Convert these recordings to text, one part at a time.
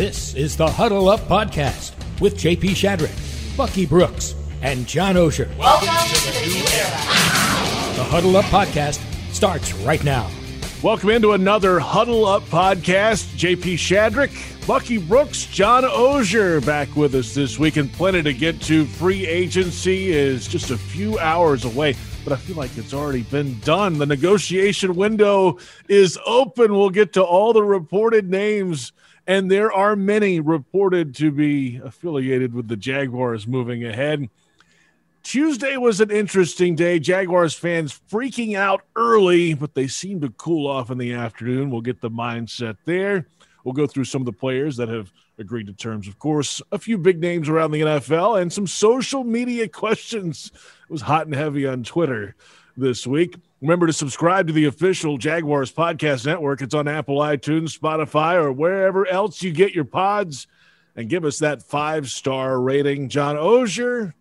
This is the Huddle Up Podcast with JP Shadrick, Bucky Brooks, and John Oehser. Welcome to the new era. The Huddle Up Podcast starts right now. Welcome into another Huddle Up Podcast. JP Shadrick, Bucky Brooks, John Oehser back with us this week, and plenty to get to. Free agency is just a few hours away but I feel like it's already been done. The negotiation window is open. We'll get to all the reported names and there are many reported to be affiliated with the Jaguars moving ahead. Tuesday was an interesting day. Jaguars fans freaking out early, but they seem to cool off in the afternoon. We'll get the mindset there. We'll go through some of the players that have agreed to terms, of course, a few big names around the NFL, and some social media questions. It was hot and heavy on Twitter this week. Remember to subscribe to the official Jaguars Podcast Network. It's on Apple, iTunes, Spotify, or wherever else you get your pods. And give us that five star rating. John Oehser,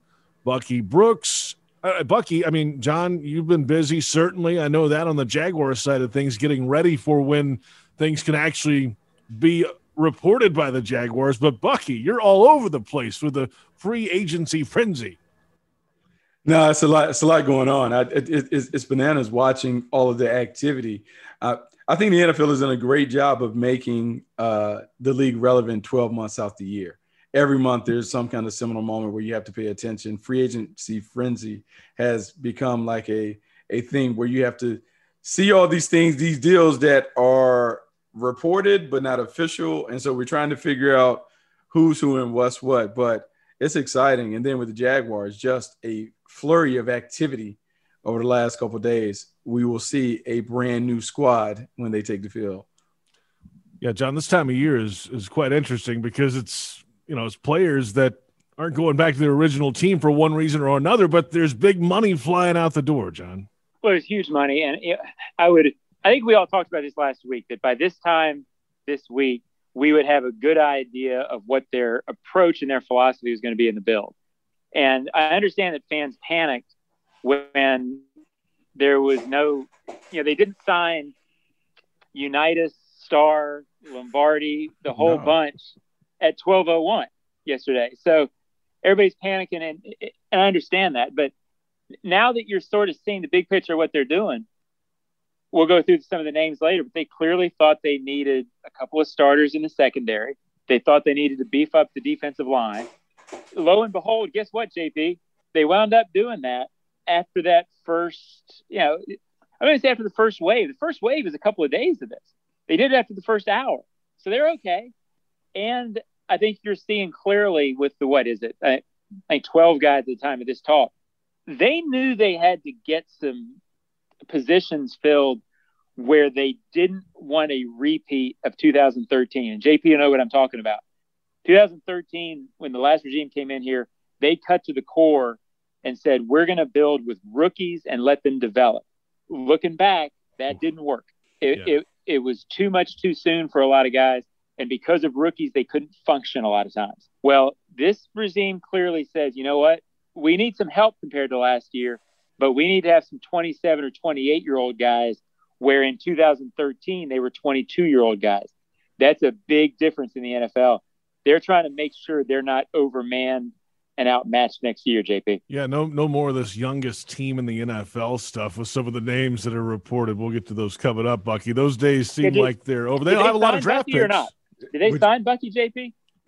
Bucky Brooks. Uh, Bucky, I mean, John, you've been busy, certainly. I know that on the Jaguars side of things, getting ready for when things can actually be reported by the Jaguars. But Bucky, you're all over the place with the free agency frenzy. No, it's a lot. It's a lot going on. I, it, it, it's, it's, bananas watching all of the activity. Uh, I think the NFL has done a great job of making uh, the league relevant 12 months out the year. Every month, there's some kind of seminal moment where you have to pay attention. Free agency frenzy has become like a a thing where you have to see all these things, these deals that are reported but not official, and so we're trying to figure out who's who and what's what. But it's exciting. And then with the Jaguars, just a flurry of activity over the last couple days, we will see a brand new squad when they take the field. Yeah, John, this time of year is is quite interesting because it's you know it's players that aren't going back to their original team for one reason or another, but there's big money flying out the door, John. Well, it's huge money, and it, I would I think we all talked about this last week that by this time this week we would have a good idea of what their approach and their philosophy was going to be in the build. And I understand that fans panicked when there was no, you know, they didn't sign Unitas, Star, Lombardi, the whole no. bunch at 1201 yesterday. So everybody's panicking and, and I understand that. But now that you're sort of seeing the big picture of what they're doing, we'll go through some of the names later, but they clearly thought they needed a couple of starters in the secondary. They thought they needed to beef up the defensive line lo and behold, guess what, JP? They wound up doing that after that first, you know, I'm going to say after the first wave. The first wave is a couple of days of this. They did it after the first hour. So they're okay. And I think you're seeing clearly with the, what is it? I think 12 guys at the time of this talk. They knew they had to get some positions filled where they didn't want a repeat of 2013. And JP, you know what I'm talking about. 2013, when the last regime came in here, they cut to the core and said, we're going to build with rookies and let them develop. Looking back, that mm-hmm. didn't work. It, yeah. it, it was too much too soon for a lot of guys. And because of rookies, they couldn't function a lot of times. Well, this regime clearly says, you know what? We need some help compared to last year, but we need to have some 27 or 28 year old guys where in 2013 they were 22 year old guys. That's a big difference in the NFL they're trying to make sure they're not overmanned and outmatched next year, JP. Yeah, no, no more of this youngest team in the NFL stuff with some of the names that are reported. We'll get to those coming up, Bucky. Those days seem did, like they're over. They don't have a lot of draft Bucky picks. Or not? Did they Which... sign Bucky, JP?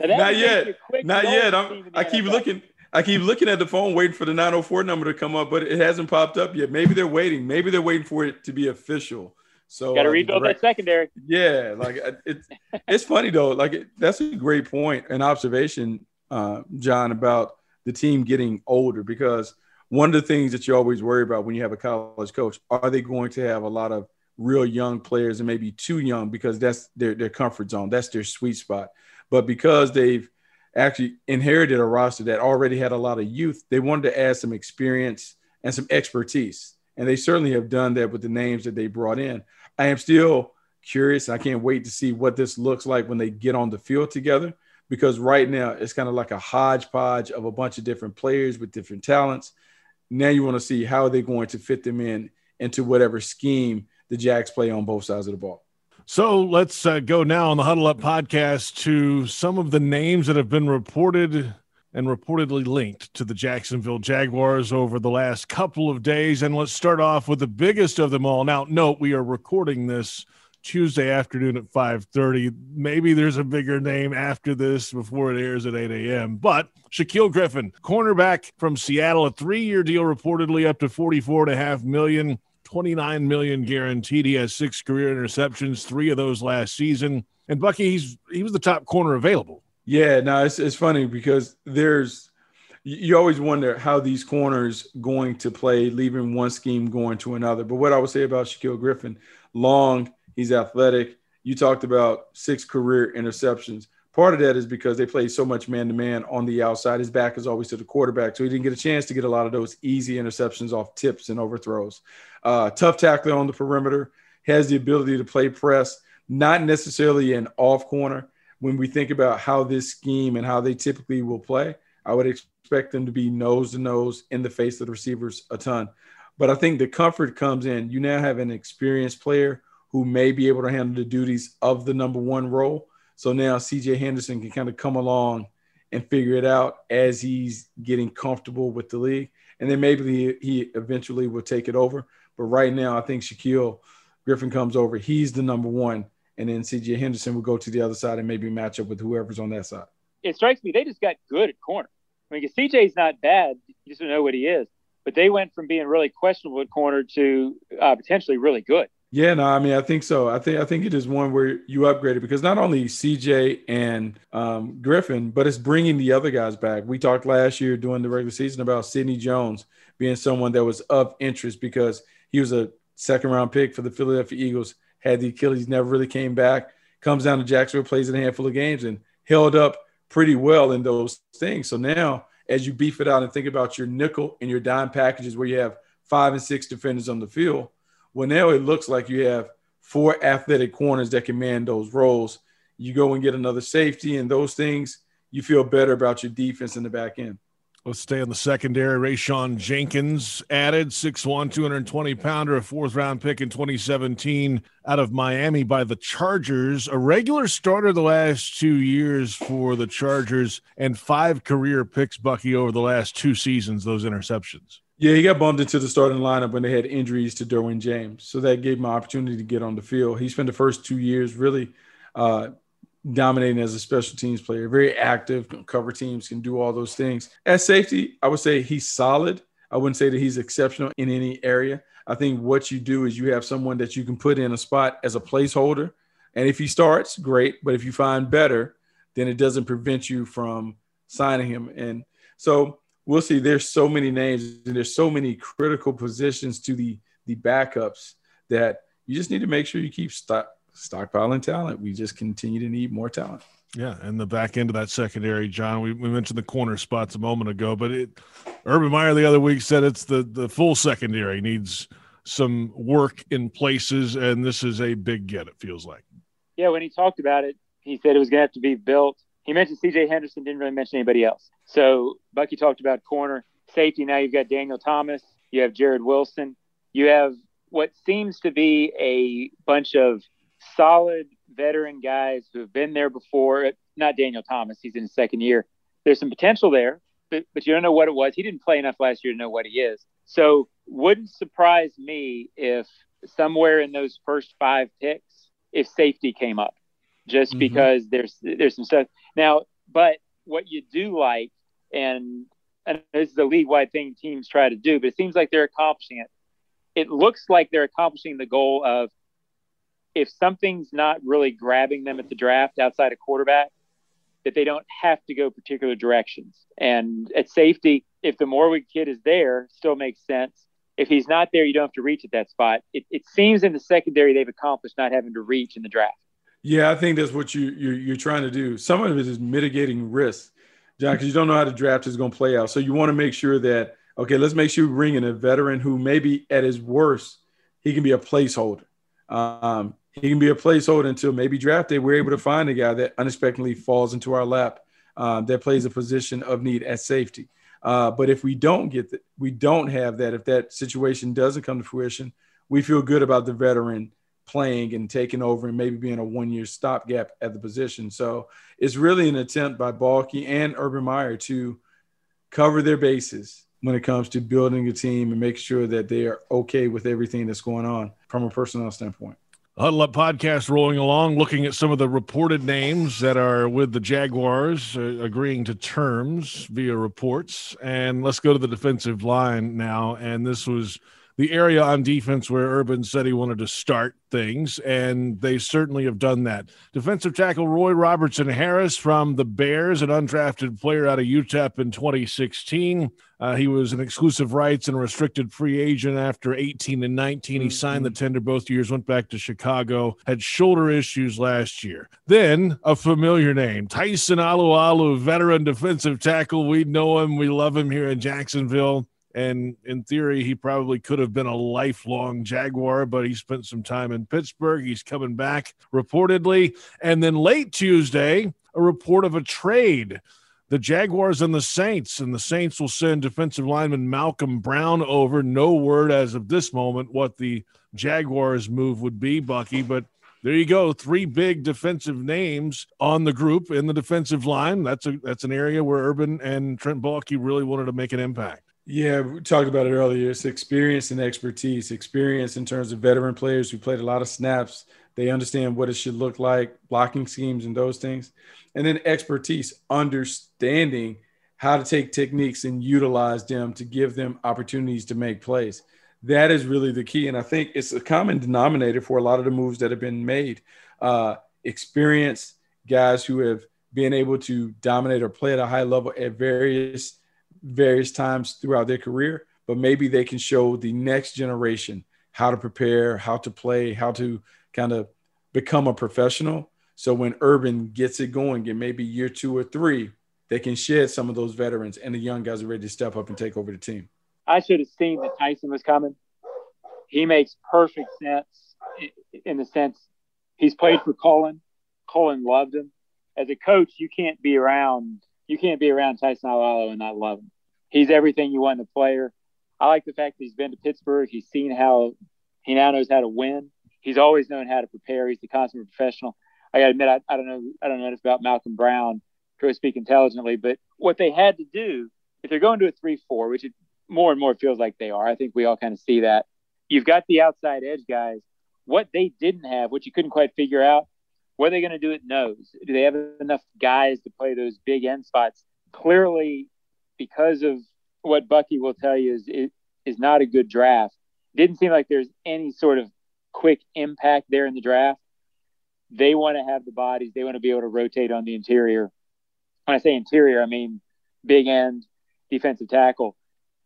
not yet. Not yet. I'm, I keep NFL. looking. I keep looking at the phone, waiting for the 904 number to come up, but it hasn't popped up yet. Maybe they're waiting. Maybe they're waiting for it to be official. So got to uh, rebuild that secondary. Yeah, like it's it's funny though. Like it, that's a great point and observation, uh, John, about the team getting older because one of the things that you always worry about when you have a college coach are they going to have a lot of real young players and maybe too young because that's their their comfort zone, that's their sweet spot. But because they've actually inherited a roster that already had a lot of youth, they wanted to add some experience and some expertise. And they certainly have done that with the names that they brought in. I am still curious. I can't wait to see what this looks like when they get on the field together because right now it's kind of like a hodgepodge of a bunch of different players with different talents. Now you want to see how are they going to fit them in into whatever scheme the Jacks play on both sides of the ball. So let's uh, go now on the Huddle Up podcast to some of the names that have been reported and reportedly linked to the Jacksonville Jaguars over the last couple of days. And let's start off with the biggest of them all. Now, note we are recording this Tuesday afternoon at 5:30. Maybe there's a bigger name after this before it airs at 8 a.m. But Shaquill Griffin, cornerback from Seattle, a three-year deal reportedly up to 44 and a half million. 29 million guaranteed. He has six career interceptions, three of those last season. And Bucky, he's he was the top corner available. Yeah, no, it's it's funny because there's you always wonder how these corners going to play, leaving one scheme going to another. But what I would say about Shaquill Griffin, long, he's athletic. You talked about six career interceptions. Part of that is because they play so much man to man on the outside. His back is always to the quarterback, so he didn't get a chance to get a lot of those easy interceptions off tips and overthrows. Uh, tough tackler on the perimeter, has the ability to play press, not necessarily an off corner. When we think about how this scheme and how they typically will play, I would expect them to be nose to nose in the face of the receivers a ton. But I think the comfort comes in. You now have an experienced player who may be able to handle the duties of the number one role so now CJ Henderson can kind of come along and figure it out as he's getting comfortable with the league. And then maybe he, he eventually will take it over. But right now, I think Shaquill Griffin comes over. He's the number one. And then CJ Henderson will go to the other side and maybe match up with whoever's on that side. It strikes me they just got good at corner. I mean, CJ's not bad. You just don't know what he is. But they went from being really questionable at corner to uh, potentially really good. Yeah, no, I mean, I think so. I think I think it is one where you upgrade it because not only CJ and um, Griffin, but it's bringing the other guys back. We talked last year during the regular season about Sidney Jones being someone that was of interest because he was a second round pick for the Philadelphia Eagles. Had the Achilles, never really came back. Comes down to Jacksonville, plays in a handful of games, and held up pretty well in those things. So now, as you beef it out and think about your nickel and your dime packages, where you have five and six defenders on the field well, now it looks like you have four athletic corners that can man those roles. You go and get another safety, and those things you feel better about your defense in the back end. Let's stay on the secondary. Rayshawn Jenkins added 6'1, 220 pounder, a fourth round pick in 2017 out of Miami by the Chargers. A regular starter the last two years for the Chargers and five career picks, Bucky, over the last two seasons, those interceptions. Yeah, he got bumped into the starting lineup when they had injuries to Derwin James. So that gave him an opportunity to get on the field. He spent the first two years really uh, dominating as a special teams player, very active, cover teams, can do all those things. As safety, I would say he's solid. I wouldn't say that he's exceptional in any area. I think what you do is you have someone that you can put in a spot as a placeholder. And if he starts, great. But if you find better, then it doesn't prevent you from signing him. And so we'll see. There's so many names and there's so many critical positions to the the backups that you just need to make sure you keep stock, stockpiling talent. We just continue to need more talent. Yeah, and the back end of that secondary, John. We, we mentioned the corner spots a moment ago, but it Urban Meyer the other week said it's the the full secondary needs some work in places, and this is a big get. It feels like. Yeah, when he talked about it, he said it was going to have to be built he mentioned C.J. Henderson, didn't really mention anybody else. So Bucky talked about corner safety. Now you've got Daniel Thomas, you have Jarrod Wilson, you have what seems to be a bunch of solid veteran guys who have been there before. Not Daniel Thomas; he's in his second year. There's some potential there, but, but you don't know what it was. He didn't play enough last year to know what he is. So wouldn't surprise me if somewhere in those first five picks, if safety came up just mm-hmm. because there's there's some stuff now. But what you do like, and and this is a league wide thing teams try to do, but it seems like they're accomplishing it. It looks like they're accomplishing the goal of if something's not really grabbing them at the draft outside of quarterback, that they don't have to go particular directions. And at safety, if the Moehrig kid is there, still makes sense. If he's not there, you don't have to reach at that spot. It, it seems in the secondary they've accomplished not having to reach in the draft. Yeah, I think that's what you you're, you're trying to do. Some of it is mitigating risk, John, because you don't know how the draft is going to play out. So you want to make sure that okay, let's make sure we bring in a veteran who maybe at his worst he can be a placeholder. Um, he can be a placeholder until maybe draft day we're able to find a guy that unexpectedly falls into our lap um, that plays a position of need at safety. Uh, but if we don't get that, we don't have that. If that situation doesn't come to fruition, we feel good about the veteran playing and taking over and maybe being a one year stopgap at the position. So it's really an attempt by Baalke and Urban Meyer to cover their bases when it comes to building a team and make sure that they are okay with everything that's going on from a personnel standpoint. Huddle Up podcast rolling along, looking at some of the reported names that are with the Jaguars, uh, agreeing to terms via reports. And let's go to the defensive line now. And this was the area on defense where Urban said he wanted to start things, and they certainly have done that. Defensive tackle Roy Robertson Harris from the Bears, an undrafted player out of UTEP in 2016. Uh, he was an exclusive rights and restricted free agent after 18 and 19. He signed the mm-hmm. tender both years, went back to Chicago, had shoulder issues last year. Then a familiar name, Tyson Alualu, veteran defensive tackle. We know him, we love him here in Jacksonville. And in theory, he probably could have been a lifelong Jaguar, but he spent some time in Pittsburgh. He's coming back reportedly. And then late Tuesday, a report of a trade. The Jaguars and the Saints, and the Saints will send defensive lineman Malcolm Brown over. No word as of this moment what the Jaguars' move would be, Bucky, but there you go. Three big defensive names on the group in the defensive line. That's a that's an area where Urban and Trent Baalke really wanted to make an impact. Yeah, we talked about it earlier. It's experience and expertise. Experience in terms of veteran players who played a lot of snaps. They understand what it should look like, blocking schemes and those things. And then expertise, understanding how to take techniques and utilize them to give them opportunities to make plays. That is really the key. And I think it's a common denominator for a lot of the moves that have been made. Uh, experience, guys who have been able to dominate or play at a high level at various various times throughout their career, but maybe they can show the next generation how to prepare, how to play, how to kind of become a professional. So when Urban gets it going in maybe year two or three, they can shed some of those veterans and the young guys are ready to step up and take over the team. I should have seen that Tyson was coming. He makes perfect sense in the sense he's played for Cullen. Cullen loved him. As a coach, you can't be around you can't be around Tyson Alualu and not love him. He's everything you want in a player. I like the fact that he's been to Pittsburgh. He's seen how he now knows how to win. He's always known how to prepare. He's the consummate professional. I got to admit, I, I, don't know, I don't know enough about Malcolm Brown to speak intelligently, but what they had to do, if they're going to a three-four, which it more and more feels like they are, I think we all kind of see that. You've got the outside edge guys. What they didn't have, which you couldn't quite figure out, what are they going to do at nose? Do they have enough guys to play those big end spots? Clearly, because of what Bucky will tell you is it is not a good draft. Didn't seem like there's any sort of quick impact there in the draft. They want to have the bodies. They want to be able to rotate on the interior. When I say interior, I mean big end, defensive tackle.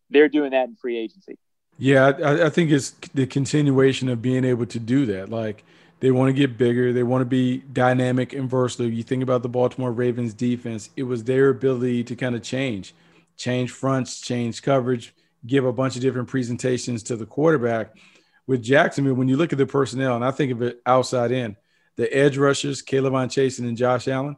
They're doing that in free agency. Yeah, I, I think it's the continuation of being able to do that. Like they want to get bigger. They want to be dynamic and versatile. You think about the Baltimore Ravens defense, it was their ability to kind of change, change fronts, change coverage, give a bunch of different presentations to the quarterback. With Jacksonville, when you look at the personnel, and I think of it outside in, the edge rushers, K'Lavon Chaisson and Josh Allen,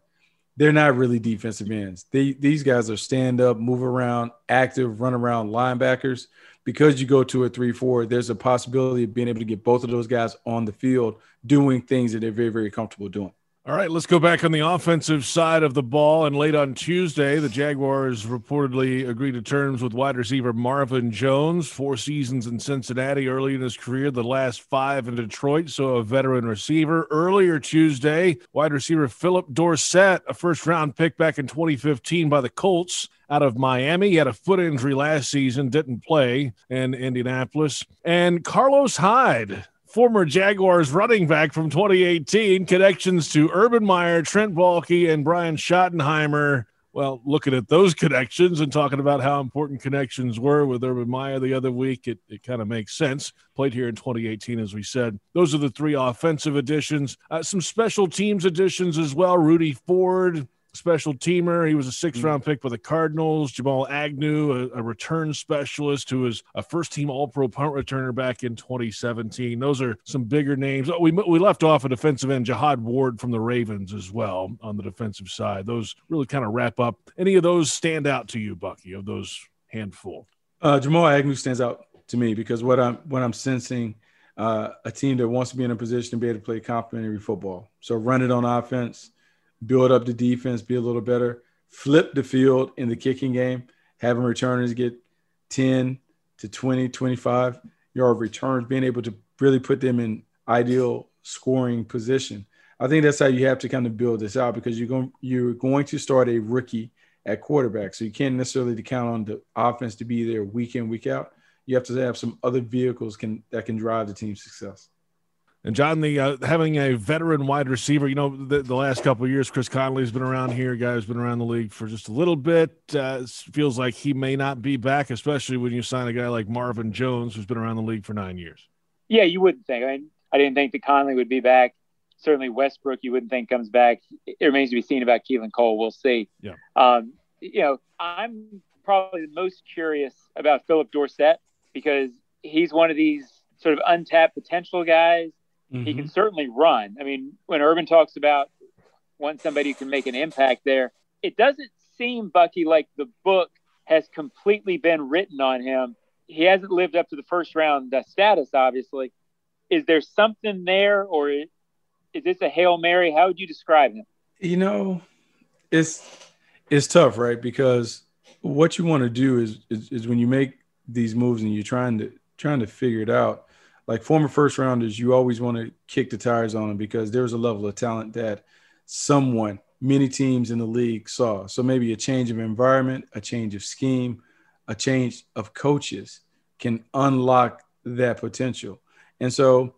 they're not really defensive ends. They, these guys are stand up, move around, active, run around linebackers because you go to a three four, there's a possibility of being able to get both of those guys on the field doing things that they're very very comfortable doing. All right, let's go back on the offensive side of the ball. And late on Tuesday, the Jaguars reportedly agreed to terms with wide receiver Marvin Jones. Four seasons in Cincinnati early in his career, the last five in Detroit, so a veteran receiver. Earlier Tuesday, wide receiver Phillip Dorsett, a first round pick back in 2015 by the Colts out of Miami. He had a foot injury last season, didn't play in Indianapolis. And Carlos Hyde, former Jaguars running back from 2018, connections to Urban Meyer, Trent Baalke, and Brian Schottenheimer. Well, looking at those connections and talking about how important connections were with Urban Meyer the other week, it, it kind of makes sense. Played here in 2018, as we said. Those are the three offensive additions. Uh, some special teams additions as well. Rudy Ford, special teamer. He was a sixth round pick for the Cardinals. Jamal Agnew, a, a return specialist who was a first team All Pro punt returner back in 2017. Those are some bigger names. Oh, we, we left off a defensive end, Jihad Ward from the Ravens as well on the defensive side. Those really kind of wrap up. Any of those stand out to you, Bucky, of those handful? Uh, Jamal Agnew stands out to me because what I'm what I'm sensing uh, a team that wants to be in a position to be able to play complementary football. So run it on offense, build up the defense, be a little better, flip the field in the kicking game, having returners get 10 to 20, 25 yard returns, being able to really put them in ideal scoring position. I think that's how you have to kind of build this out because you're going you're going to start a rookie at quarterback, so you can't necessarily count on the offense to be there week in week out. You have to have some other vehicles can that can drive the team's success. And John, the uh, having a veteran wide receiver, you know, the, the last couple of years, Chris Conley's been around here. Guy's been around the league for just a little bit. Uh, feels like he may not be back, especially when you sign a guy like Marvin Jones, who's been around the league for nine years. Yeah, you wouldn't think. I mean, I didn't think that Conley would be back. Certainly, Westbrook, you wouldn't think comes back. It remains to be seen about Keelan Cole. We'll see. Yeah. Um, you know, I'm probably the most curious about Phillip Dorsett because he's one of these sort of untapped potential guys Mm-hmm. He can mm-hmm. certainly run. I mean, when Urban talks about want somebody who can make an impact there, it doesn't seem, Bucky, like the book has completely been written on him. He hasn't lived up to the first round uh, status, obviously. Is there something there, or is, is this a Hail Mary? How would you describe him? You know, it's it's tough, right? Because what you want to do is, is, is when you make these moves and you're trying to trying to figure it out like former first rounders, you always want to kick the tires on them because there's a level of talent that someone, many teams in the league saw. So maybe a change of environment, a change of scheme, a change of coaches can unlock that potential. And so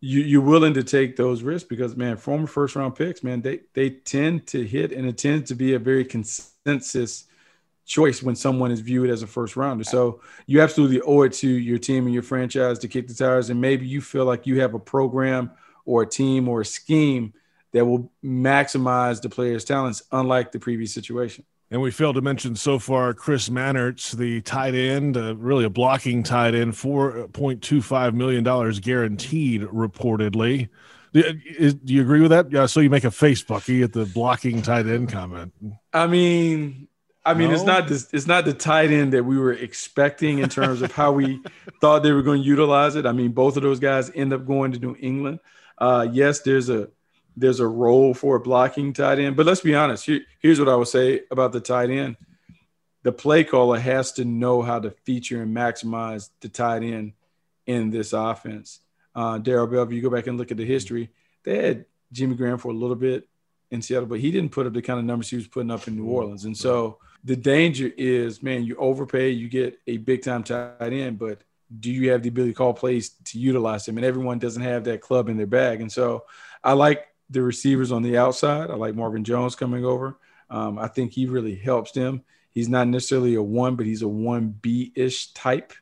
you, you're willing to take those risks because, man, former first round picks, man, they, they tend to hit and it tends to be a very consensus choice when someone is viewed as a first rounder. So you absolutely owe it to your team and your franchise to kick the tires. And maybe you feel like you have a program or a team or a scheme that will maximize the player's talents, unlike the previous situation. And we failed to mention so far Chris Manhertz, the tight end, uh, really a blocking tight end, $4.25 million guaranteed, reportedly. Do, is, do you agree with that? Yeah. So you make a face, Bucky, at the blocking tight end comment. I mean, I mean, no? it's not this, it's not the tight end that we were expecting in terms of how we thought they were going to utilize it. I mean, both of those guys end up going to New England. Uh, yes, there's a there's a role for a blocking tight end, but let's be honest. Here, here's what I would say about the tight end: the play caller has to know how to feature and maximize the tight end in this offense. Uh, Darrell Bevell, you go back and look at the history, they had Jimmy Graham for a little bit in Seattle, but he didn't put up the kind of numbers he was putting up in New Orleans, and so the danger is, man, you overpay, you get a big time tight end, but do you have the ability to call plays to utilize them? And everyone doesn't have that club in their bag. And so I like the receivers on the outside. I like Marvin Jones coming over. Um, I think he really helps them. He's not necessarily a one, but he's a one B ish type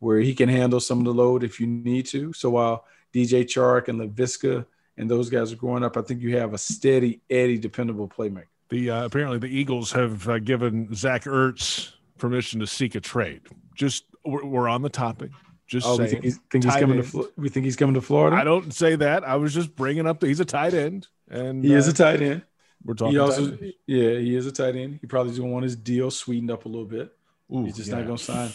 where he can handle some of the load if you need to. So while DJ Chark and Laviska and those guys are growing up, I think you have a steady, Eddie, dependable playmaker. The uh, apparently the Eagles have uh, given Zach Ertz permission to seek a trade. Just we're, we're on the topic. Just oh, saying, we think he's, think he's coming to we think he's coming to Florida. I don't say that. I was just bringing up that he's a tight end, and he is a uh, tight end. We're talking. He also, yeah, he is a tight end. He probably going to want his deal sweetened up a little bit. Ooh, he's just yeah. not going to sign.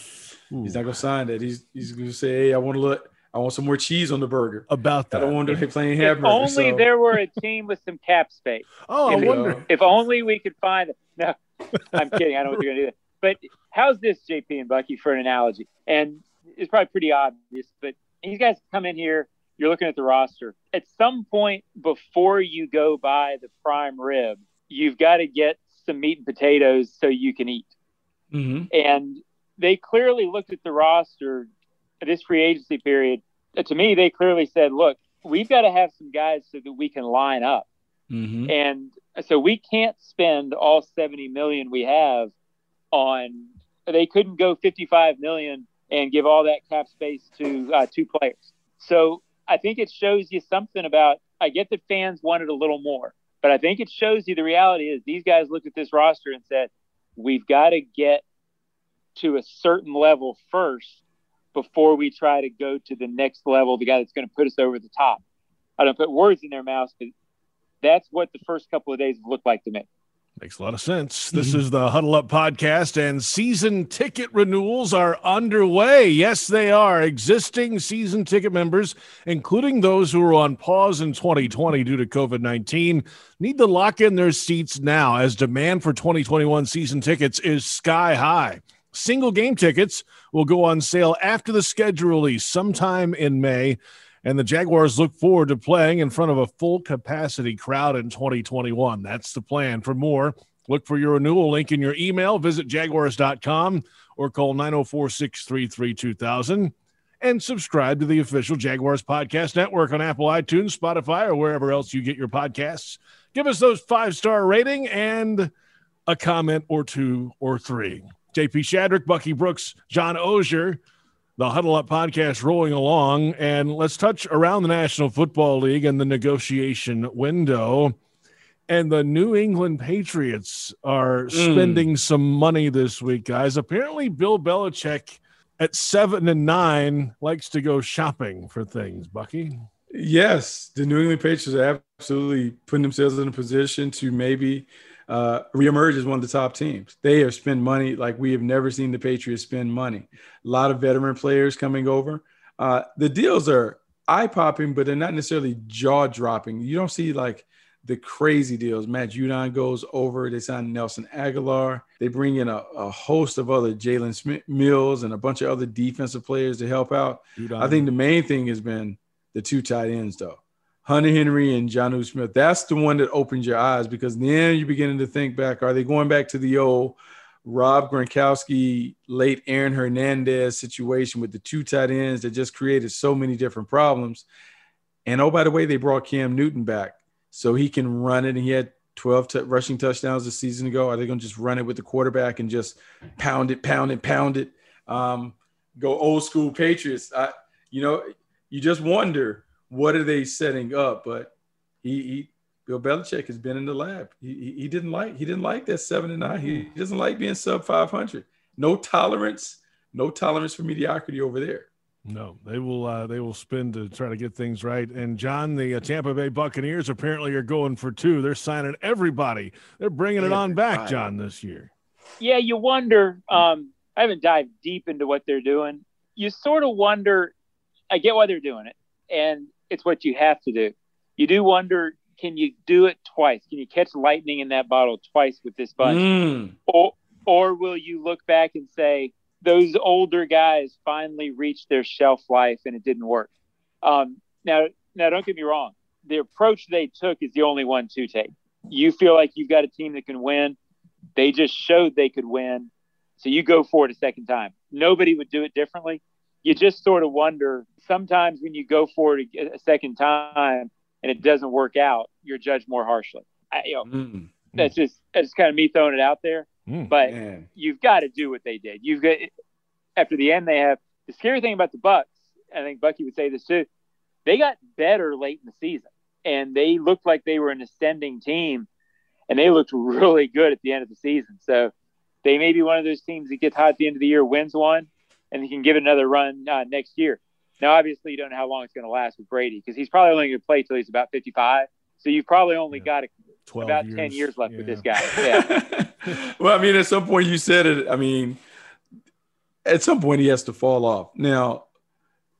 Ooh. He's not going to sign that. He's he's going to say, "Hey, I want to look. I want some more cheese on the burger. About that. I don't want to be playing hamburger. If only so. there were a team with some cap space. oh, if, I wonder. If only we could find it. No, I'm kidding. I don't know what you're going to do that. But how's this, JP and Bucky, for an analogy? And it's probably pretty obvious, but these guys come in here. You're looking at the roster. At some point before you go buy the prime rib, you've got to get some meat and potatoes so you can eat. Mm-hmm. And they clearly looked at the roster this free agency period, uh, to me, they clearly said, look, we've got to have some guys so that we can line up. Mm-hmm. And so we can't spend all 70 million we have on, they couldn't go 55 million and give all that cap space to uh, two players. So I think it shows you something about, I get that fans wanted a little more, but I think it shows you the reality is these guys looked at this roster and said, we've got to get to a certain level first before we try to go to the next level, the guy that's going to put us over the top. I don't put words in their mouths, but that's what the first couple of days looked like to me. Makes a lot of sense. Mm-hmm. This is the Huddle Up podcast, and season ticket renewals are underway. Yes, they are. Existing season ticket members, including those who are on pause in 2020 due to COVID 19, need to lock in their seats now as demand for 2021 season tickets is sky high. Single game tickets will go on sale after the schedule release sometime in May and the Jaguars look forward to playing in front of a full capacity crowd in 2021. That's the plan. For more, look for your renewal link in your email. Visit jaguars.com or call 904 633 2000 and subscribe to the official Jaguars Podcast Network on Apple, iTunes, Spotify, or wherever else you get your podcasts. Give us those five star rating and a comment or two or three. JP Shadrick, Bucky Brooks, John Oehser the Huddle Up podcast rolling along, and let's touch around the National Football League and the negotiation window. And the New England Patriots are mm. spending some money this week, guys. Apparently, Bill Belichick at seven and nine likes to go shopping for things. Bucky. Yes, the New England Patriots are absolutely putting themselves in a position to maybe uh, reemerge as one of the top teams. They have spent money like we have never seen the Patriots spend money. A lot of veteran players coming over. Uh, the deals are eye popping, but they're not necessarily jaw dropping. You don't see like the crazy deals. Matt Judon goes over. They sign Nelson Agholor. They bring in a, a host of other Jalen Smith Mills and a bunch of other defensive players to help out. Judon. I think the main thing has been the two tight ends, though. Hunter Henry and Jonnu Smith. That's the one that opens your eyes because then you're beginning to think back. Are they going back to the old Rob Gronkowski, late Aaron Hernandez situation with the two tight ends that just created so many different problems? And oh, by the way, they brought Cam Newton back so he can run it. And he had 12 t- rushing touchdowns a season ago. Are they going to just run it with the quarterback and just pound it, pound it, pound it? Um, go old school Patriots. I, you know, you just wonder what are they setting up? But he, he Bill Belichick has been in the lab. He, he, he didn't like he didn't like that seven and nine. He, he doesn't like being sub five hundred. No tolerance, no tolerance for mediocrity over there. No, they will. Uh, they will spend to try to get things right. And John, the uh, Tampa Bay Buccaneers apparently are going for two. They're signing everybody. They're bringing it on back, John, this year. Yeah, you wonder. Um, I haven't dived deep into what they're doing. You sort of wonder. I get why they're doing it, and it's what you have to do. You do wonder, can you do it twice? Can you catch lightning in that bottle twice with this bunch? Mm. Or, or will you look back and say, those older guys finally reached their shelf life and it didn't work? Um, now, now, don't get me wrong. The approach they took is the only one to take. You feel like you've got a team that can win. They just showed they could win. So you go for it a second time. Nobody would do it differently. You just sort of wonder sometimes when you go for it a, second time and it doesn't work out, you're judged more harshly. I, you know, mm. that's just that's kind of me throwing it out there. Mm. But Man. you've got to do what they did. You've got after the end, they have the scary thing about the Bucks. I think Bucky would say this too. They got better late in the season, and they looked like they were an ascending team, and they looked really good at the end of the season. So they may be one of those teams that gets hot at the end of the year, wins one, and they can give it another run uh, next year. Now, obviously, you don't know how long it's going to last with Brady because he's probably only going to play till he's about 55. So you've probably only yeah. got a, about years. 10 years left yeah. with this guy. Yeah. well, I mean, at some point you said it. I mean, at some point he has to fall off. Now,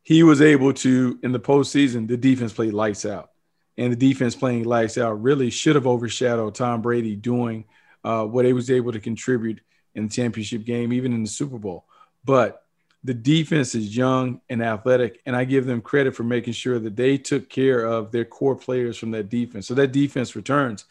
he was able to, in the postseason, the defense played lights out. And the defense playing lights out really should have overshadowed Tom Brady doing uh, what he was able to contribute in the championship game, even in the Super Bowl. But the defense is young and athletic, and I give them credit for making sure that they took care of their core players from that defense. So that defense returns.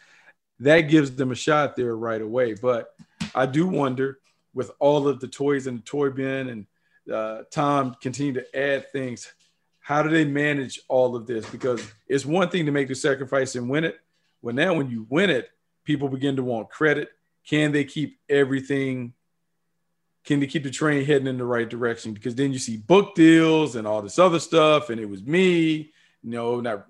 That gives them a shot there right away. But I do wonder with all of the toys in the toy bin and uh, Tom continue to add things, how do they manage all of this? Because it's one thing to make the sacrifice and win it. Well, now when you win it, people begin to want credit. Can they keep everything can they keep the train heading in the right direction? Because then you see book deals and all this other stuff, and it was me. You know, not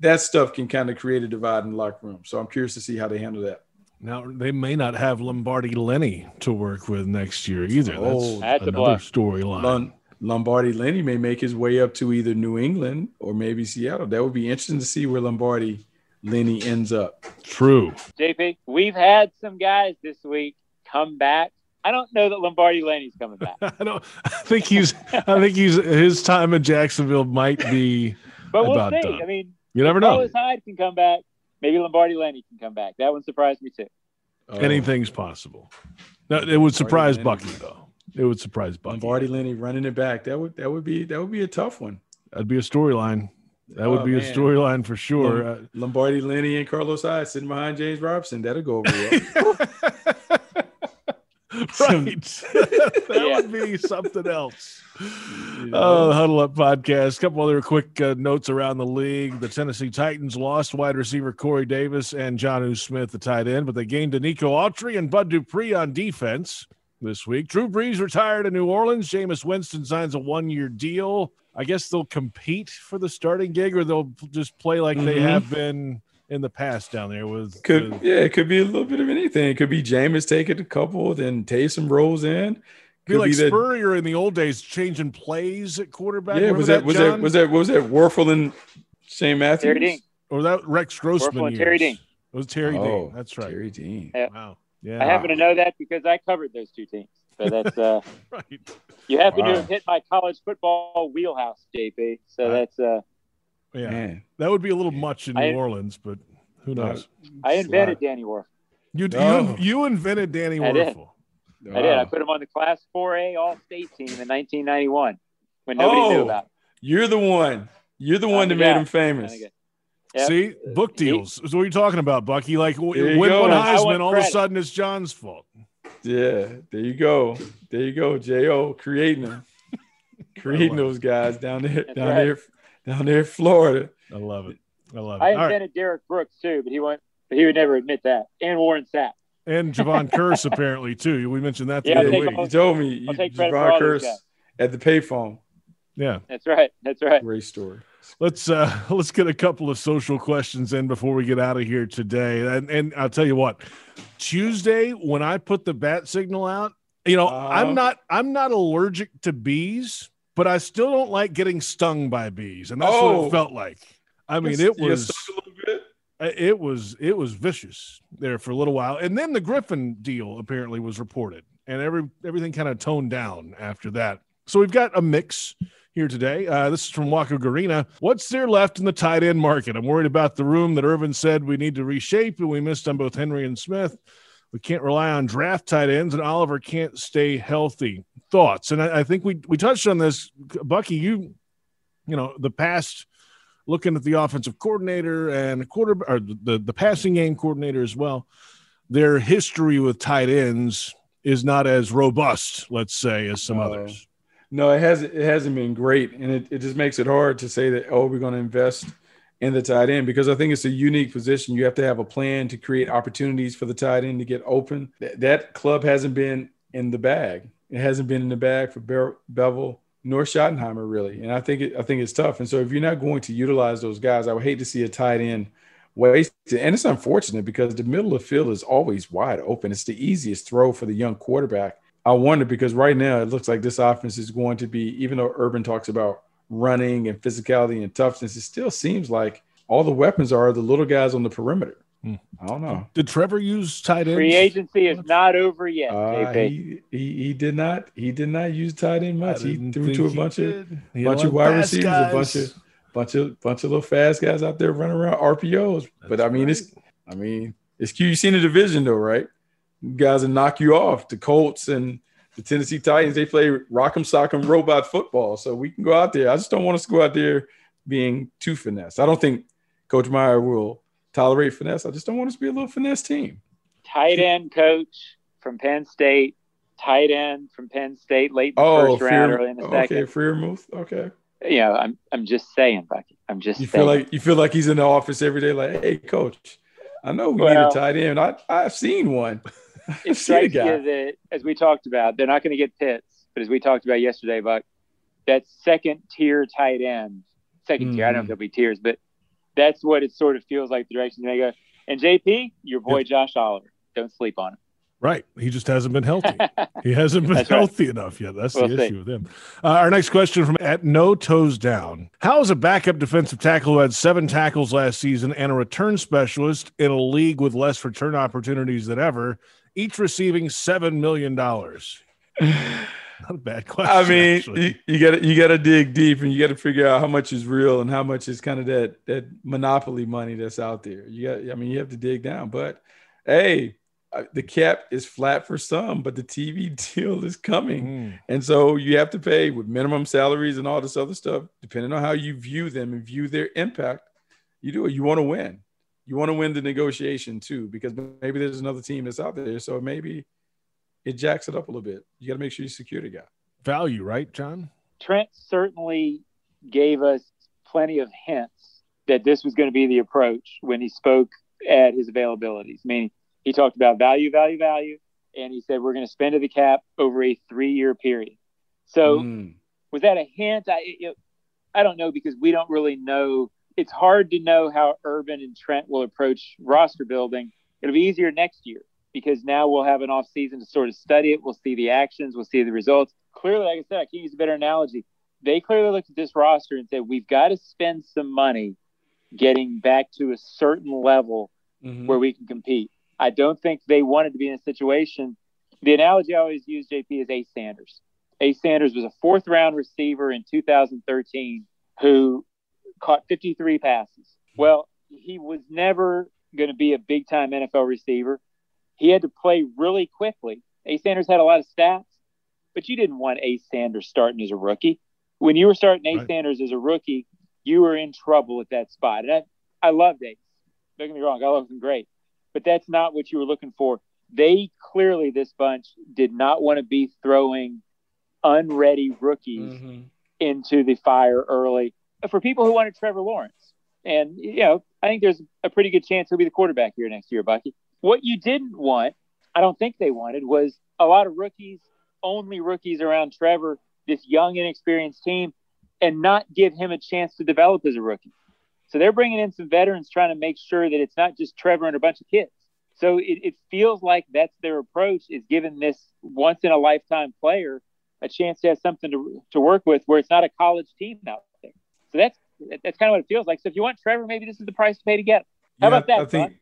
that stuff can kind of create a divide in the locker room. So I'm curious to see how they handle that. Now they may not have Lombardi Lenny to work with next year either. That's, oh, that's another storyline. Lombardi Lenny may make his way up to either New England or maybe Seattle. That would be interesting to see where Lombardi Lenny ends up. True. JP, we've had some guys this week come back. I don't know that Lombardi Lenny's coming back, I don't. I think he's. I think he's. His time in Jacksonville might be. but we'll About see. done. I mean, You never know. Carlos Hyde can come back. Maybe Lombardi Lenny can come back. That one surprised me too. Oh, Anything's possible. No, it would surprise Lenny. Bucky though. It would surprise Bucky. Lombardi Lenny running it back. That would that would be that would be a tough one. That'd be a storyline. That would Oh, be a storyline for sure. Uh, Lombardi Lenny and Carlos Hyde sitting behind James Robinson. That'll go over well. right. that Yeah. would be something else. Oh, the Huddle Up podcast. A couple other quick uh, notes around the league. The Tennessee Titans lost wide receiver Corey Davis and Jonnu Smith, the tight end, but they gained Nico Autry and Bud Dupree on defense this week. Drew Brees retired in New Orleans. Jameis Winston signs a one year deal. I guess they'll compete for the starting gig or they'll just play like they Mhm. have been in the past down there was Could with- yeah, it could be a little bit of anything. It could be Jameis taking a couple, then Taysom rolls in. be Could like that- Spurrier in the old days changing plays at quarterback. yeah, Remember was that, was John? that was that what was that Wuerffel and Shane Matthews? Terry Dean. or that Rex Grossman Wuerffel and Terry years? Dean. It was Terry Oh, Dean. That's right. Terry Dean. Yeah. Wow. Yeah. I happen to know that because I covered those two teams. So that's uh, right. you happen Wow. to have hit my college football wheelhouse, JP. So Right. that's uh, Yeah. Man, That would be a little much in I- New Orleans, but who knows? I invented Danny Wuerffel. You Oh. you you invented Danny I did. Wuerffel. I did. I put him on the Class 4A All State team in 1991 when nobody knew Oh, about. You're the one. You're the one I'm that the made him famous. Yep. See, book He- deals is what you're talking about, Bucky. Like w- win one Heisman, want all of a sudden it's John's fault. Yeah, there you go. There you go, Jo, creating them, creating those guys down there, That's down right. there, down there in Florida. I love it. I love it. I All right. invented Derrick Brooks too, but he went. But he would never admit that. And Warren Sapp. And Javon Curse apparently too. We mentioned that the Yeah, other week. all- you told me you, I'll take Jevon Kearse at the payphone. Yeah. That's right. That's right. Great story. Let's uh let's get a couple of social questions in before we get out of here today. And and I'll tell you what, Tuesday when I put the bat signal out, you know, Uh-huh. I'm not I'm not allergic to bees, but I still don't like getting stung by bees, and that's what Oh. it felt like. I mean, it was stung a little bit. it was it was vicious there for a little while, and then the Griffin deal apparently was reported, and every everything kind of toned down after that. So we've got a mix here today. Uh, this is from Waco Garina. What's there left in the tight end market? I'm worried about the room that Urban said we need to reshape, and we missed on both Henry and Smith. We can't rely on draft tight ends, and Oliver can't stay healthy. Thoughts? And I, I think we we touched on this, Bucky. You, you know, the past looking at the offensive coordinator and quarter or the the passing game coordinator as well. Their history with tight ends is not as robust, let's say, as some No. others. No, it hasn't. It hasn't been great, and it, it just makes it hard to say that oh, we're going to invest in the tight end because I think it's a unique position. You have to have a plan to create opportunities for the tight end to get open. That, that club hasn't been in the bag. It hasn't been in the bag for Be- Bevell nor Schottenheimer really, and I think it, I think it's tough. And so if you're not going to utilize those guys, I would hate to see a tight end wasted. And it's unfortunate because the middle of the field is always wide open. It's the easiest throw for the young quarterback. I wonder because right now it looks like this offense is going to be, even though Urban talks about running and physicality and toughness, it still seems like all the weapons are the little guys on the perimeter. Hmm. I don't know. Did Trevor use tight ends? Free agency is not over yet. Uh, he, he he did not he did not use tight end much. He threw to a he bunch of did. He had bunch of wide fast receivers, a bunch of bunch of bunch of little fast guys out there running around RPOs. but I mean, right. it's I mean, it's cute. You seen the division though, right? Guys that knock you off. The Colts and the Tennessee Titans, they play rock'em sock'em robot football. So we can go out there. I just don't want us to go out there being too finesse. I don't think Coach Meyer will tolerate finesse. I just don't want us to be a little finesse team. Tight end coach from Penn State. Tight end from Penn State, late in the Oh, first round, early in the okay, second. Freiermuth. Okay. You know, I'm I'm just saying, Bucky. I'm just You saying. feel like you feel like he's in the office every day, like, hey, coach, I know we need a tight end. I I've seen one. It strikes you that, as we talked about, they're not going to get Pitts, but as we talked about yesterday, Buck, that second tier tight end, second tier, I don't know if Mhm. there'll be tiers, but that's what it sort of feels like the direction they go. And JP, your boy Josh Oliver, don't sleep on him. Right. He just hasn't been healthy. he hasn't been That's right. healthy enough yet. That's We'll the see. issue with him. Uh, our next question from at No Toes Down. How is a backup defensive tackle who had seven tackles last season and a return specialist in a league with less return opportunities than ever, each receiving $7 million? Not a bad question. I mean, actually. you, got to you got to dig deep, and you got to figure out how much is real and how much is kind of that that monopoly money that's out there. You got, I mean, you have to dig down. But hey, the cap is flat for some, but the TV deal is coming, Mm. and so you have to pay with minimum salaries and all this other stuff, depending on how you view them and view their impact. You do it. You want to win. You want to win the negotiation too, because maybe there's another team that's out there. So maybe it jacks it up a little bit. You got to make sure you secure the guy. value, right, John? Trent certainly gave us plenty of hints that this was going to be the approach when he spoke at his availabilities. Meaning, he talked about value, value, value, and he said we're going to spend to the cap over a three-year period. So, Mm. was that a hint? I, it, I don't know because we don't really know. It's hard to know how Urban and Trent will approach roster building. It'll be easier next year because now we'll have an off season to sort of study it. We'll see the actions. We'll see the results. Clearly, like I said, I can't use a better analogy. They clearly looked at this roster and said, we've got to spend some money getting back to a certain level Mhm. where we can compete. I don't think they wanted to be in a situation. The analogy I always use, JP, is Ace Sanders. Ace Sanders was a fourth round receiver in 2013 who caught 53 passes. Well, he was never going to be a big time NFL receiver. He had to play really quickly. Ace Sanders had a lot of stats, but you didn't want Ace Sanders starting as a rookie. When you were starting Ace Right. Sanders as a rookie, you were in trouble at that spot. And I, I loved Ace. Don't get me wrong, I love him great. But that's not what you were looking for. They clearly, this bunch, did not want to be throwing unready rookies Mhm. into the fire early Uh, for people who wanted Trevor Lawrence. And, you know, I think there's a pretty good chance he'll be the quarterback here next year, Bucky. What you didn't want, I don't think they wanted, was a lot of rookies, only rookies around Trevor, this young, inexperienced team, and not give him a chance to develop as a rookie. So they're bringing in some veterans trying to make sure that it's not just Trevor and a bunch of kids. So it, it feels like that's their approach is giving this once in a lifetime player a chance to have something to, to work with where it's not a college team out. So that's that's kind of what it feels like. So if you want Trevor, maybe this is the price to pay to get him. How Yeah, about that? I think,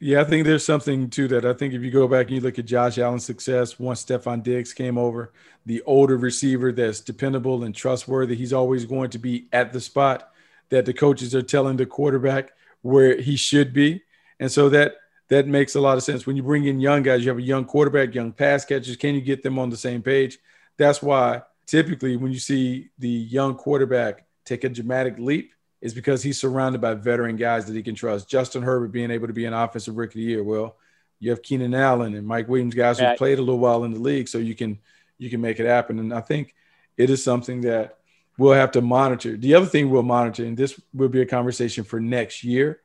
yeah, I think there's something to that. I think if you go back and you look at Josh Allen's success once Stefon Diggs came over, the older receiver that's dependable and trustworthy, he's always going to be at the spot that the coaches are telling the quarterback where he should be. And so that that makes a lot of sense. When you bring in young guys, you have a young quarterback, young pass catchers. Can you get them on the same page? That's why typically when you see the young quarterback take a dramatic leap, is because he's surrounded by veteran guys that he can trust. Justin Herbert being able to be an offensive rookie of the year. Well, you have Keenan Allen and Mike Williams, guys who played a little while in the league, so you can you can make it happen. And I think it is something that we'll have to monitor. The other thing we'll monitor, and this will be a conversation for next year,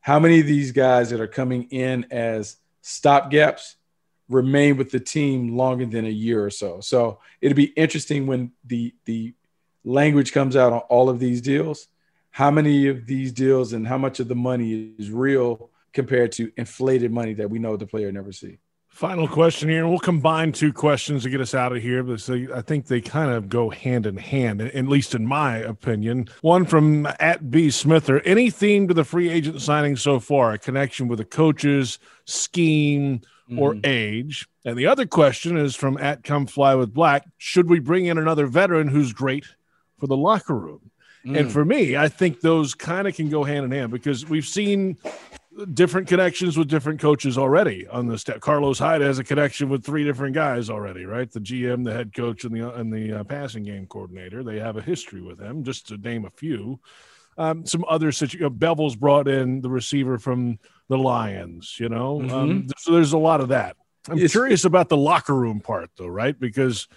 how many of these guys that are coming in as stopgaps remain with the team longer than a year or so. So it'll be interesting when the the language comes out on all of these deals. How many of these deals and how much of the money is real compared to inflated money that we know the player never see? Final question here, and we'll combine two questions to get us out of here. But so I think they kind of go hand in hand, at least in my opinion. One from at B Smither. Any theme to the free agent signing so far? A connection with the coaches, scheme, or Mhm. age? And the other question is from at Come Fly with Black. Should we bring in another veteran who's great for the locker room? And Mm. for me, I think those kind of can go hand in hand because we've seen different connections with different coaches already on the step. Carlos Hyde has a connection with three different guys already, right? The GM, the head coach, and the and the uh, passing game coordinator. They have a history with him, just to name a few. Um, some other situations. Bevell's brought in the receiver from the Lions. You know, um, so there's a lot of that. I'm It's- curious about the locker room part, though, right? Because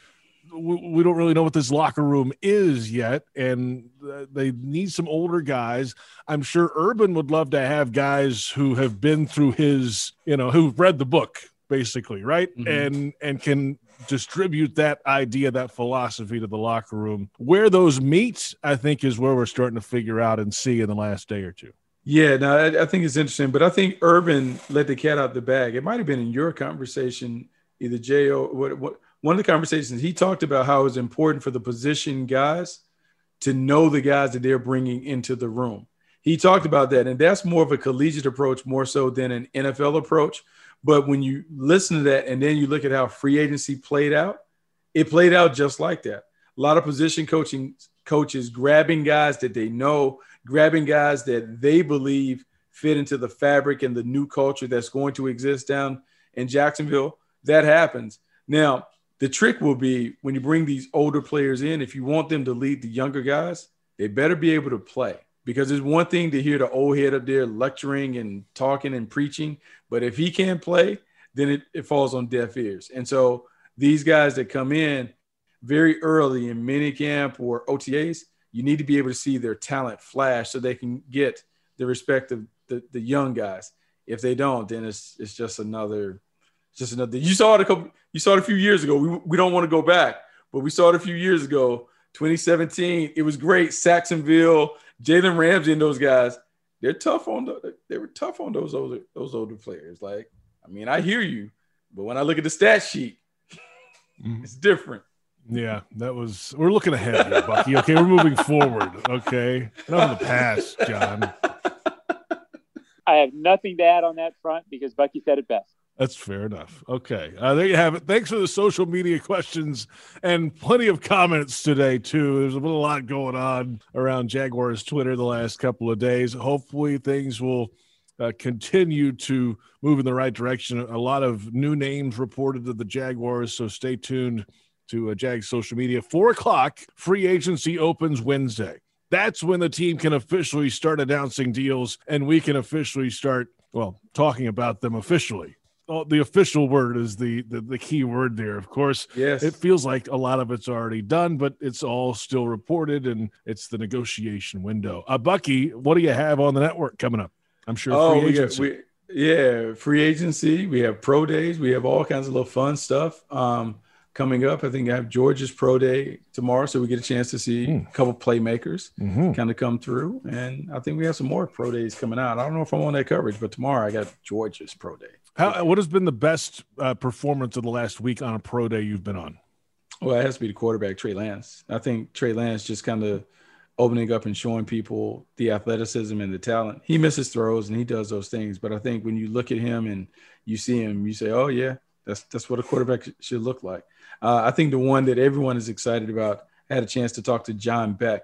we, we don't really know what this locker room is yet, and uh, they need some older guys. I'm sure Urban would love to have guys who have been through his, you know, who've read the book, basically, right? Mhm. And and can distribute that idea, that philosophy to the locker room. Where those meet, I think, is where we're starting to figure out and see in the last day or two. Yeah, no, I, I think it's interesting, but I think Urban let the cat out the bag. It might have been in your conversation either Jay or what, what one of the conversations he talked about how it's important for the position guys to know the guys that they're bringing into the room. He talked about that, and that's more of a collegiate approach, more so than an NFL approach. But when you listen to that and then you look at how free agency played out, it played out just like that. A lot of position coaching coaches grabbing guys that they know, grabbing guys that they believe fit into the fabric and the new culture that's going to exist down in Jacksonville. That happens. Now, the trick will be when you bring these older players in, if you want them to lead the younger guys, they better be able to play. Because it's one thing to hear the old head up there lecturing and talking and preaching, but if he can't play, then it, it falls on deaf ears. And so these guys that come in very early in minicamp or OTAs, you need to be able to see their talent flash so they can get the respect of the, the young guys. If they don't, then it's it's just another just another. You saw it a couple. You saw it a few years ago. We we don't want to go back, but we saw it a few years ago. 2017. It was great. Sacksonville, Jalen Ramsey, and those guys. They're tough on the. They were tough on those older those older players. Like, I mean, I hear you, but when I look at the stat sheet, mm-hmm. it's different. Yeah, that was. We're looking ahead here, Bucky. Okay, we're moving forward. Okay, not in the past, John. I have nothing to add on that front because Bucky said it best. That's fair enough. Okay. Uh, there you have it. Thanks for the social media questions and plenty of comments today, too. There's been a lot going on around Jaguars Twitter the last couple of days. Hopefully, things will uh, continue to move in the right direction. A lot of new names reported to the Jaguars, so stay tuned to uh, Jag social media. Four o'clock, free agency opens Wednesday. That's when the team can officially start announcing deals and we can officially start, well, talking about them officially oh, the official word is the, the, the key word there. Of course, yes, it feels like a lot of it's already done, but it's all still reported, and it's the negotiation window. Uh, Bucky, what do you have on the network coming up? I'm sure. Oh, we got, we, yeah, free agency. We have pro days. We have all kinds of little fun stuff. Um, coming up. I think I have George's pro day tomorrow, so we get a chance to see mm. a couple playmakers mm-hmm. kind of come through. And I think we have some more pro days coming out. I don't know if I'm on that coverage, but tomorrow I got George's pro day. How, what has been the best uh, performance of the last week on a pro day you've been on? Well, it has to be the quarterback, Trey Lance. I think Trey Lance just kind of opening up and showing people the athleticism and the talent. He misses throws and he does those things, but I think when you look at him and you see him, you say, "Oh yeah, that's that's what a quarterback should look like." Uh, I think the one that everyone is excited about. I had a chance to talk to John Beck,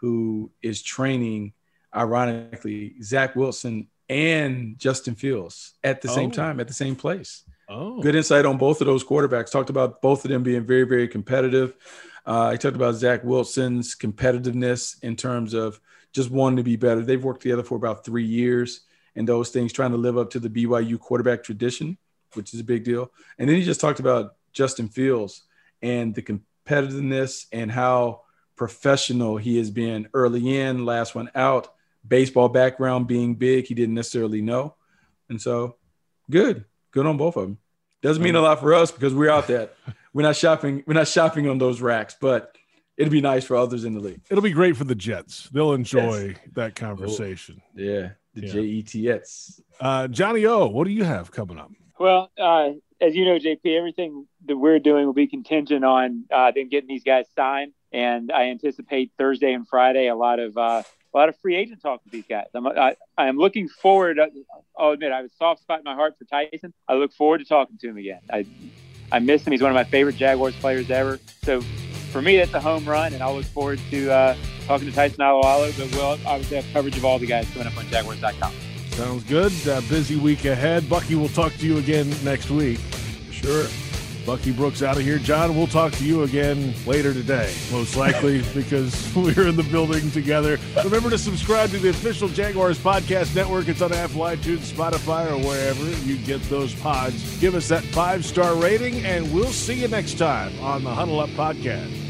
who is training, ironically, Zach Wilson and Justin Fields at the oh. same time, at the same place. Oh. Good insight on both of those quarterbacks. Talked about both of them being very, very competitive. Uh, I talked about Zach Wilson's competitiveness in terms of just wanting to be better. They've worked together for about three years and those things, trying to live up to the BYU quarterback tradition, which is a big deal. And then he just talked about Justin Fields and the competitiveness and how professional he has been early in, last one out baseball background being big, he didn't necessarily know. And so good, good on both of them. Doesn't mean a lot for us because we're out there. We're not shopping, we're not shopping on those racks, but it'd be nice for others in the league. It'll be great for the Jets. They'll enjoy yes. that conversation. Oh, yeah, the yeah. J-E-T-S. Uh, Johnny O, what do you have coming up? Well, uh, as you know, JP, everything that we're doing will be contingent on uh, them getting these guys signed. And I anticipate Thursday and Friday a lot of uh, a lot of free agent talk with these guys. I'm I, I'm looking forward. I'll admit I have a soft spot in my heart for Tyson. I look forward to talking to him again. I I miss him. He's one of my favorite Jaguars players ever. So for me, that's a home run, and I'll look forward to uh, talking to Tyson Alualu. But we'll obviously have coverage of all the guys coming up on Jaguars.com. Sounds good. Uh, busy week ahead. Bucky, we'll talk to you again next week. Sure. Bucky Brooks out of here. John, we'll talk to you again later today, most likely, because we're in the building together. Remember to subscribe to the official Jaguars Podcast Network. It's on Apple, iTunes, Spotify, or wherever you get those pods. Give us that five star rating, and we'll see you next time on the Huddle Up Podcast.